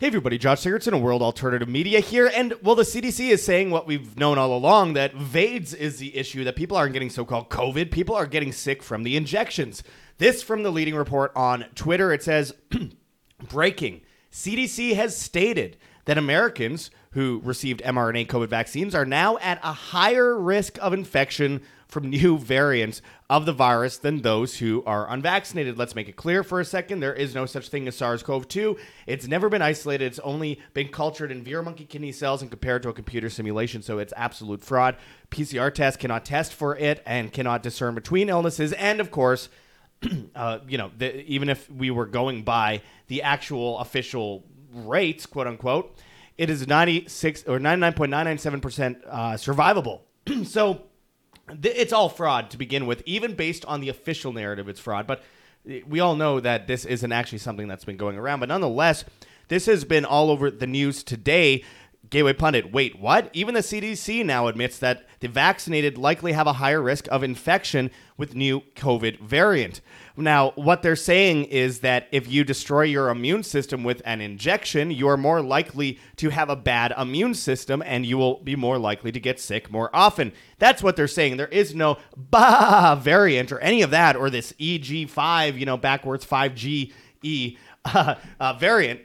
Hey everybody, Josh Sigurdson, a World Alternative Media here, and well, the CDC is saying what we've known all along that VAIDS is the issue that people aren't getting so-called COVID. People are getting sick from the injections. This from the leading report on Twitter. It says, breaking: CDC has stated that Americans who received mRNA COVID vaccines are now at a higher risk of infection from new variants of the virus than those who are unvaccinated. Let's make it clear for a second there is no such thing as SARS CoV 2. It's never been isolated, it's only been cultured in Vero monkey kidney cells and compared to a computer simulation, so it's absolute fraud. PCR tests cannot test for it and cannot discern between illnesses, and of course, uh, you know, the, even if we were going by the actual official rates, quote unquote, it is 96 or 99.997% uh, survivable. so it's all fraud to begin with, even based on the official narrative, it's fraud. But eh, we all know that this isn't actually something that's been going around. But nonetheless, this has been all over the news today. Gateway Pundit, wait, what? Even the CDC now admits that the vaccinated likely have a higher risk of infection with new COVID variant. Now, what they're saying is that if you destroy your immune system with an injection, you are more likely to have a bad immune system and you will be more likely to get sick more often. That's what they're saying. There is no BA variant or any of that or this EG5, you know, backwards 5G E uh, uh, variant.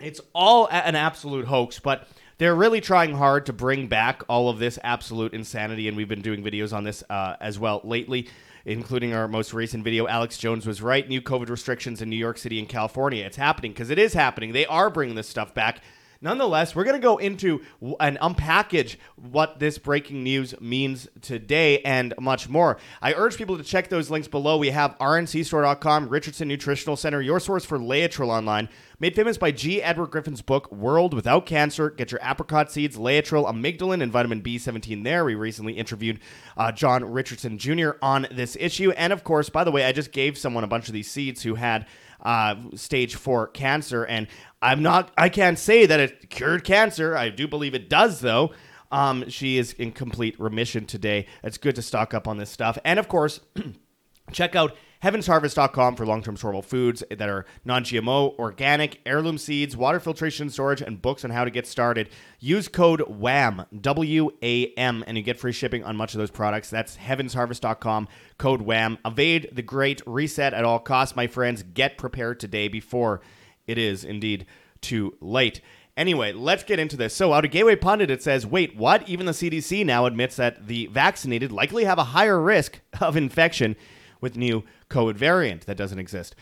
It's all an absolute hoax, but they're really trying hard to bring back all of this absolute insanity, and we've been doing videos on this uh, as well lately including our most recent video. Alex Jones was right. New COVID restrictions in New York City and California. It's happening because it is happening. They are bringing this stuff back. Nonetheless, we're going to go into and unpackage what this breaking news means today and much more. I urge people to check those links below. We have rncstore.com, Richardson Nutritional Center, your source for Laetrile online. Made famous by G. Edward Griffin's book, World Without Cancer. Get your apricot seeds, Laetrile, amygdalin, and vitamin B17 there. We recently interviewed uh, John Richardson Jr. on this issue. And of course, by the way, I just gave someone a bunch of these seeds who had uh, stage four cancer. And I'm not, I can't say that it cured cancer. I do believe it does, though. Um, she is in complete remission today. It's good to stock up on this stuff. And of course, check out heavensharvest.com for long term storable foods that are non GMO, organic, heirloom seeds, water filtration storage, and books on how to get started. Use code WAM, W A M, and you get free shipping on much of those products. That's heavensharvest.com, code WAM. Evade the great reset at all costs, my friends. Get prepared today before it is indeed too late. Anyway, let's get into this. So, out of Gateway Pundit, it says, wait, what? Even the CDC now admits that the vaccinated likely have a higher risk of infection with new COVID variant that doesn't exist.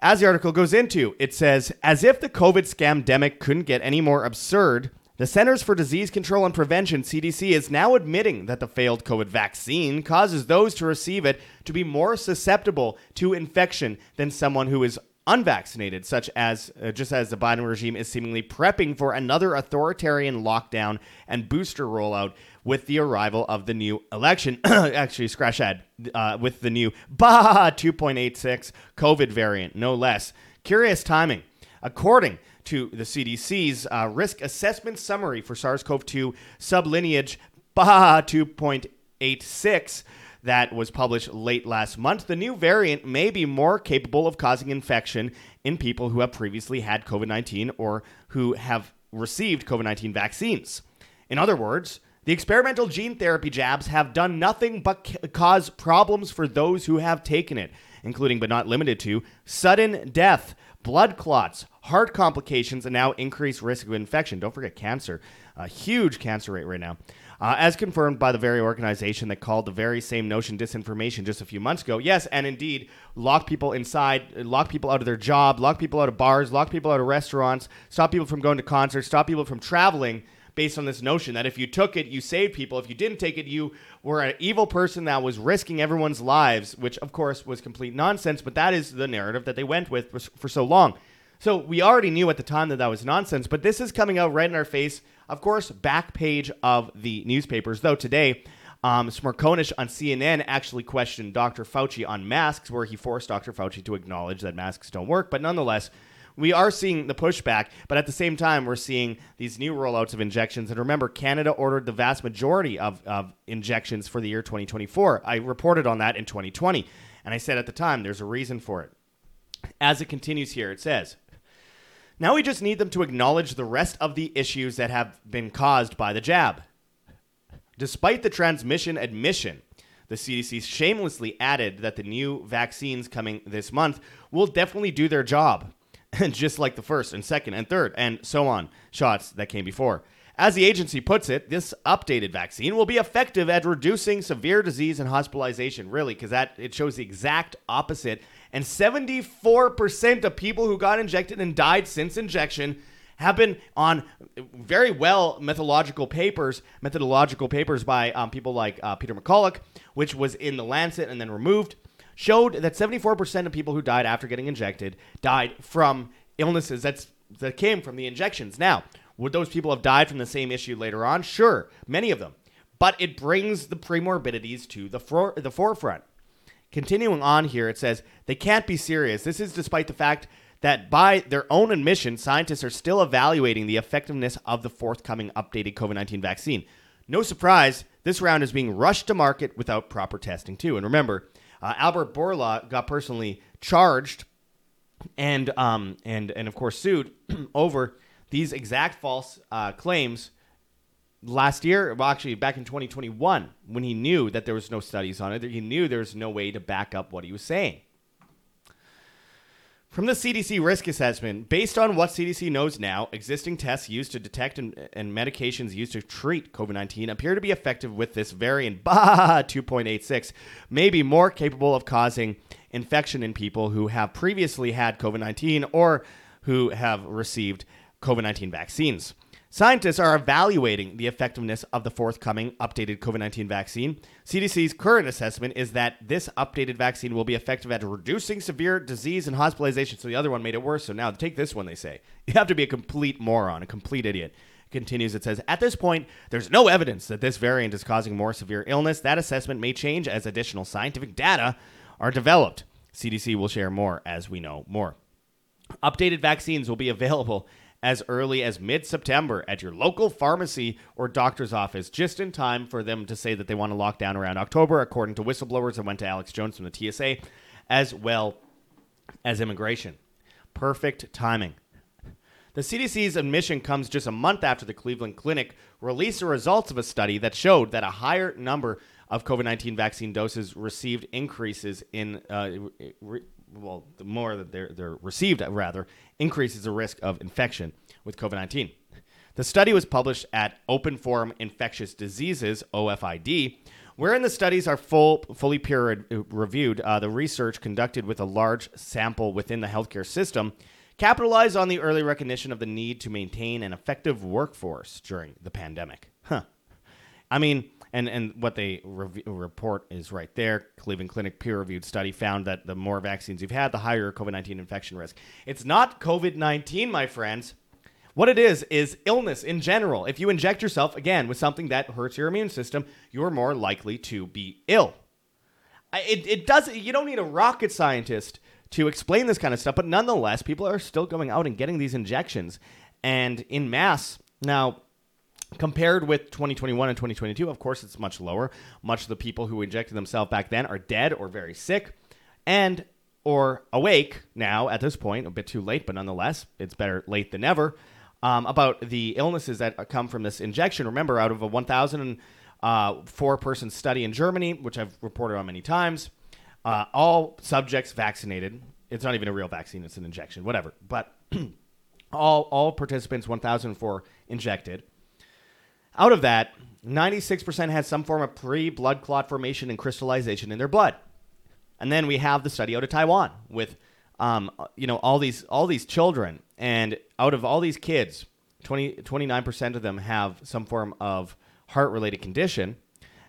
As the article goes into, it says, as if the COVID scamdemic couldn't get any more absurd, the Centers for Disease Control and Prevention, CDC, is now admitting that the failed COVID vaccine causes those to receive it to be more susceptible to infection than someone who is unvaccinated, such as uh, just as the Biden regime is seemingly prepping for another authoritarian lockdown and booster rollout with the arrival of the new election. Actually, scratch that uh, with the new bah 2.86 COVID variant, no less. Curious timing. According to the CDC's uh, risk assessment summary for SARS CoV 2 sublineage bah 2.86 that was published late last month, the new variant may be more capable of causing infection in people who have previously had COVID 19 or who have received COVID 19 vaccines. In other words, the experimental gene therapy jabs have done nothing but ca- cause problems for those who have taken it, including but not limited to sudden death, blood clots, heart complications, and now increased risk of infection. Don't forget cancer, a huge cancer rate right now uh, as confirmed by the very organization that called the very same notion disinformation just a few months ago. Yes, and indeed, lock people inside, lock people out of their job, lock people out of bars, lock people out of restaurants, stop people from going to concerts, stop people from traveling based on this notion that if you took it, you saved people. If you didn't take it, you were an evil person that was risking everyone's lives, which of course was complete nonsense, but that is the narrative that they went with for, for so long. So we already knew at the time that that was nonsense, but this is coming out right in our face. Of course, back page of the newspapers. Though today, um, Smerconish on CNN actually questioned Dr. Fauci on masks, where he forced Dr. Fauci to acknowledge that masks don't work. But nonetheless, we are seeing the pushback, but at the same time, we're seeing these new rollouts of injections. And remember, Canada ordered the vast majority of, of injections for the year 2024. I reported on that in 2020. And I said at the time, there's a reason for it. As it continues here, it says Now we just need them to acknowledge the rest of the issues that have been caused by the jab. Despite the transmission admission, the CDC shamelessly added that the new vaccines coming this month will definitely do their job, just like the first and second and third and so on shots that came before. As the agency puts it, this updated vaccine will be effective at reducing severe disease and hospitalization. Really, because that it shows the exact opposite. And 74% of people who got injected and died since injection have been on very well methodological papers, methodological papers by um, people like uh, Peter McCullough, which was in the Lancet and then removed, showed that 74% of people who died after getting injected died from illnesses that's that came from the injections. Now, would those people have died from the same issue later on? Sure, many of them. But it brings the premorbidities to the, for- the forefront. Continuing on here, it says they can't be serious. This is despite the fact that by their own admission, scientists are still evaluating the effectiveness of the forthcoming updated COVID 19 vaccine. No surprise, this round is being rushed to market without proper testing, too. And remember, uh, Albert Bourla got personally charged and, um, and, and of course, sued over these exact false uh, claims last year, well, actually back in 2021, when he knew that there was no studies on it, he knew there was no way to back up what he was saying. From the CDC risk assessment, based on what CDC knows now, existing tests used to detect and, and medications used to treat COVID 19 appear to be effective with this variant, bah, 2.86, may be more capable of causing infection in people who have previously had COVID 19 or who have received COVID 19 vaccines. Scientists are evaluating the effectiveness of the forthcoming updated COVID 19 vaccine. CDC's current assessment is that this updated vaccine will be effective at reducing severe disease and hospitalization. So the other one made it worse. So now take this one, they say. You have to be a complete moron, a complete idiot. Continues, it says, at this point, there's no evidence that this variant is causing more severe illness. That assessment may change as additional scientific data are developed. CDC will share more as we know more. Updated vaccines will be available as early as mid September at your local pharmacy or doctor's office, just in time for them to say that they want to lock down around October, according to whistleblowers that went to Alex Jones from the TSA, as well as immigration. Perfect timing. The CDC's admission comes just a month after the Cleveland Clinic released the results of a study that showed that a higher number of COVID 19 vaccine doses received increases in uh, re- well, the more that they're, they're received, rather, increases the risk of infection with COVID 19. The study was published at Open Forum Infectious Diseases, OFID, wherein the studies are full, fully peer reviewed. Uh, the research conducted with a large sample within the healthcare system capitalized on the early recognition of the need to maintain an effective workforce during the pandemic. Huh. I mean, and and what they re- report is right there. Cleveland Clinic peer reviewed study found that the more vaccines you've had, the higher COVID nineteen infection risk. It's not COVID nineteen, my friends. What it is is illness in general. If you inject yourself again with something that hurts your immune system, you're more likely to be ill. It, it does. You don't need a rocket scientist to explain this kind of stuff, but nonetheless, people are still going out and getting these injections, and in mass. Now, Compared with 2021 and 2022, of course, it's much lower. Much of the people who injected themselves back then are dead or very sick and or awake now at this point, a bit too late, but nonetheless, it's better late than never. Um, about the illnesses that come from this injection. Remember, out of a 1,004 uh, person study in Germany, which I've reported on many times, uh, all subjects vaccinated. It's not even a real vaccine; it's an injection, whatever. But all all participants, 1,004 injected. Out of that, 96% had some form of pre blood clot formation and crystallization in their blood. And then we have the study out of Taiwan with, um, you know, all these all these children, and out of all these kids, 20, 29% of them have some form of heart-related condition.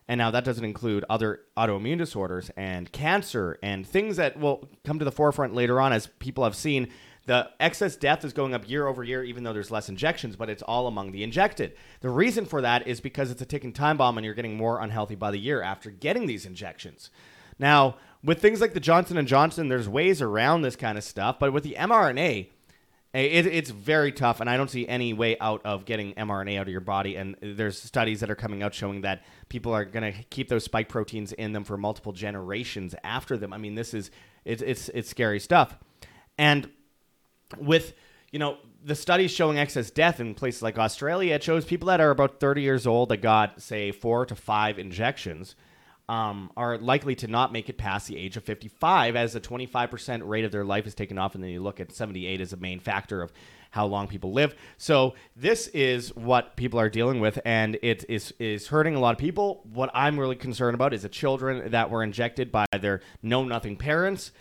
And now that doesn't include other autoimmune disorders and cancer and things that will come to the forefront later on as people have seen the excess death is going up year over year, even though there's less injections, but it's all among the injected. The reason for that is because it's a ticking time bomb and you're getting more unhealthy by the year after getting these injections. Now, with things like the Johnson and Johnson, there's ways around this kind of stuff, but with the mRNA, eh, it, it's very tough, and I don't see any way out of getting mRNA out of your body. And there's studies that are coming out showing that people are going to keep those spike proteins in them for multiple generations after them. I mean, this is it's it's it's scary stuff. And with you know the studies showing excess death in places like Australia, it shows people that are about 30 years old that got, say, four to five injections um, are likely to not make it past the age of 55, as a 25% rate of their life is taken off. And then you look at 78 as a main factor of how long people live. So this is what people are dealing with, and it is is hurting a lot of people. What I'm really concerned about is the children that were injected by their know nothing parents,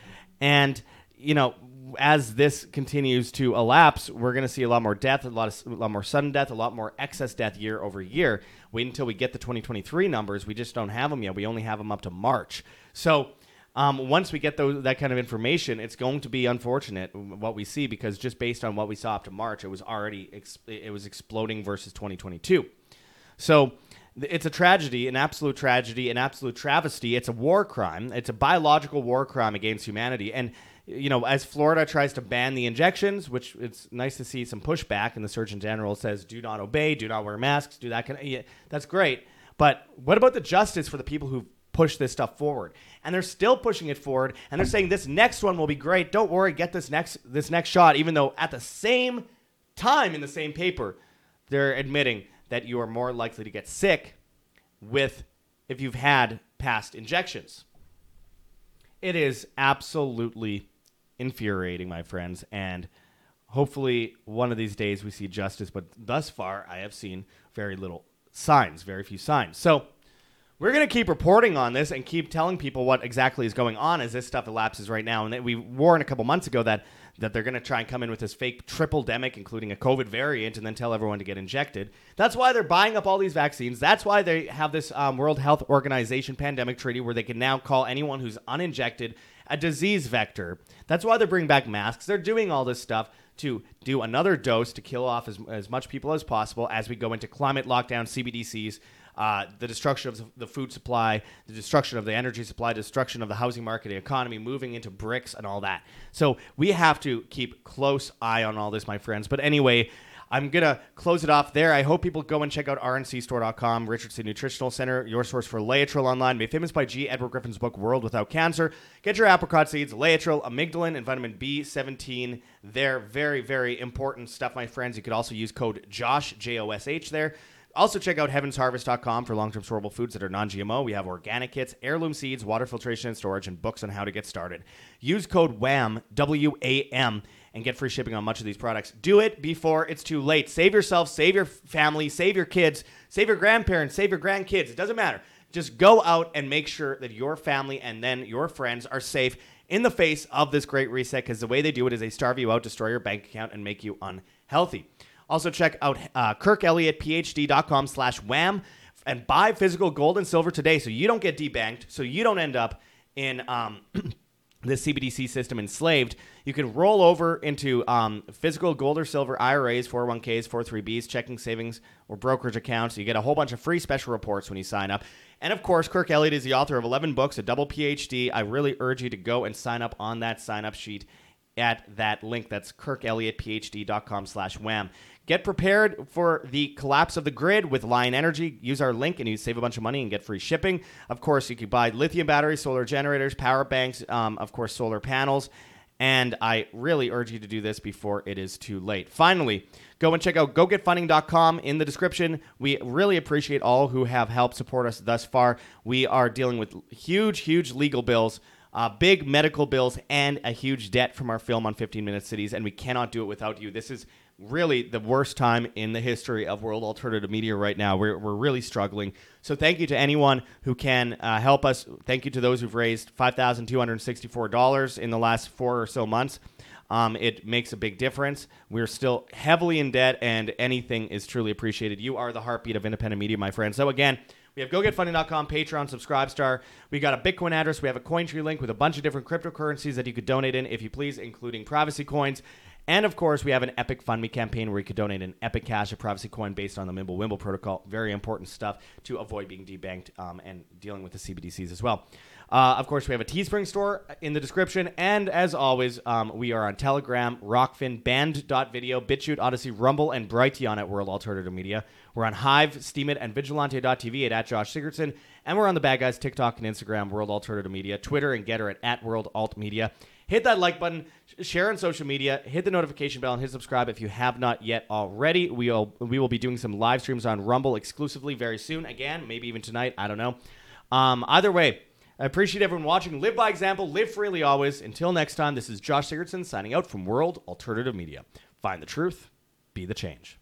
and you know as this continues to elapse, we're going to see a lot more death, a lot of a lot more sudden death, a lot more excess death year over year. Wait until we get the 2023 numbers. We just don't have them yet. We only have them up to March. So um, once we get those, that kind of information, it's going to be unfortunate what we see because just based on what we saw up to March, it was already ex- it was exploding versus 2022. So it's a tragedy, an absolute tragedy, an absolute travesty. It's a war crime. It's a biological war crime against humanity. And you know, as Florida tries to ban the injections, which it's nice to see some pushback, and the Surgeon General says, "Do not obey, do not wear masks, do that kind of." Yeah, that's great, but what about the justice for the people who push this stuff forward? And they're still pushing it forward, and they're saying this next one will be great. Don't worry, get this next this next shot, even though at the same time in the same paper, they're admitting that you are more likely to get sick with if you've had past injections. It is absolutely infuriating, my friends. And hopefully, one of these days we see justice. But thus far, I have seen very little signs, very few signs. So we're going to keep reporting on this and keep telling people what exactly is going on as this stuff elapses right now. And we warned a couple months ago that that they're going to try and come in with this fake triple demic, including a COVID variant, and then tell everyone to get injected. That's why they're buying up all these vaccines. That's why they have this um, World Health Organization pandemic treaty where they can now call anyone who's uninjected a disease vector. That's why they're bringing back masks. They're doing all this stuff to do another dose to kill off as, as much people as possible as we go into climate lockdown, CBDCs, uh, the destruction of the food supply, the destruction of the energy supply, destruction of the housing market, the economy, moving into BRICS and all that. So we have to keep close eye on all this, my friends. But anyway, I'm going to close it off there. I hope people go and check out rncstore.com, Richardson Nutritional Center, your source for Laetrile online, made famous by G. Edward Griffin's book, World Without Cancer. Get your apricot seeds, Laetrile, amygdalin, and vitamin B17. They're very, very important stuff, my friends. You could also use code JOSH, J O S H, there. Also, check out heavensharvest.com for long term storable foods that are non GMO. We have organic kits, heirloom seeds, water filtration and storage, and books on how to get started. Use code WAM, W A M, and get free shipping on much of these products. Do it before it's too late. Save yourself, save your family, save your kids, save your grandparents, save your grandkids. It doesn't matter. Just go out and make sure that your family and then your friends are safe in the face of this great reset because the way they do it is they starve you out, destroy your bank account, and make you unhealthy. Also, check out uh, kirkelliottphd.com slash wam and buy physical gold and silver today so you don't get debanked, so you don't end up in um, the CBDC system enslaved. You can roll over into um, physical gold or silver IRAs, 401ks, 403bs, checking savings, or brokerage accounts. You get a whole bunch of free special reports when you sign up. And of course, Kirk Elliott is the author of 11 books, a double PhD. I really urge you to go and sign up on that sign up sheet at that link. That's kirkelliottphd.com slash wam. Get prepared for the collapse of the grid with Lion Energy. Use our link and you save a bunch of money and get free shipping. Of course, you can buy lithium batteries, solar generators, power banks, um, of course, solar panels. And I really urge you to do this before it is too late. Finally, go and check out gogetfunding.com in the description. We really appreciate all who have helped support us thus far. We are dealing with huge, huge legal bills. Uh, big medical bills and a huge debt from our film on 15 Minute Cities, and we cannot do it without you. This is really the worst time in the history of world alternative media right now. We're, we're really struggling. So thank you to anyone who can uh, help us. Thank you to those who've raised $5,264 in the last four or so months. Um, it makes a big difference. We're still heavily in debt, and anything is truly appreciated. You are the heartbeat of independent media, my friend. So again, we have gogetfunding.com, Patreon, Subscribestar. We got a Bitcoin address. We have a Cointree link with a bunch of different cryptocurrencies that you could donate in if you please, including privacy coins. And of course, we have an Epic Fund Me campaign where you could donate an Epic Cash, a privacy coin based on the Mimblewimble protocol. Very important stuff to avoid being debanked um, and dealing with the CBDCs as well. Uh, of course, we have a Teespring store in the description. And as always, um, we are on Telegram, Rokfin, Band.video, BitChute, Odysee, Rumble, and Brighteon at World Alternative Media. We're on Hive, Steemit, and Vigilante.tv at, at Josh Sigurdson. And we're on the Bad Guys TikTok and Instagram, World Alternative Media, Twitter and Gettr at, at World Alt Media. Hit that like button, share on social media, hit the notification bell, and hit subscribe if you have not yet already. We'll we will be doing some live streams on Rumble exclusively very soon. Again, maybe even tonight. I don't know. Um, either way, I appreciate everyone watching. Live by example, live freely always. Until next time, this is Josh Sigurdson signing out from World Alternative Media. Find the truth, be the change.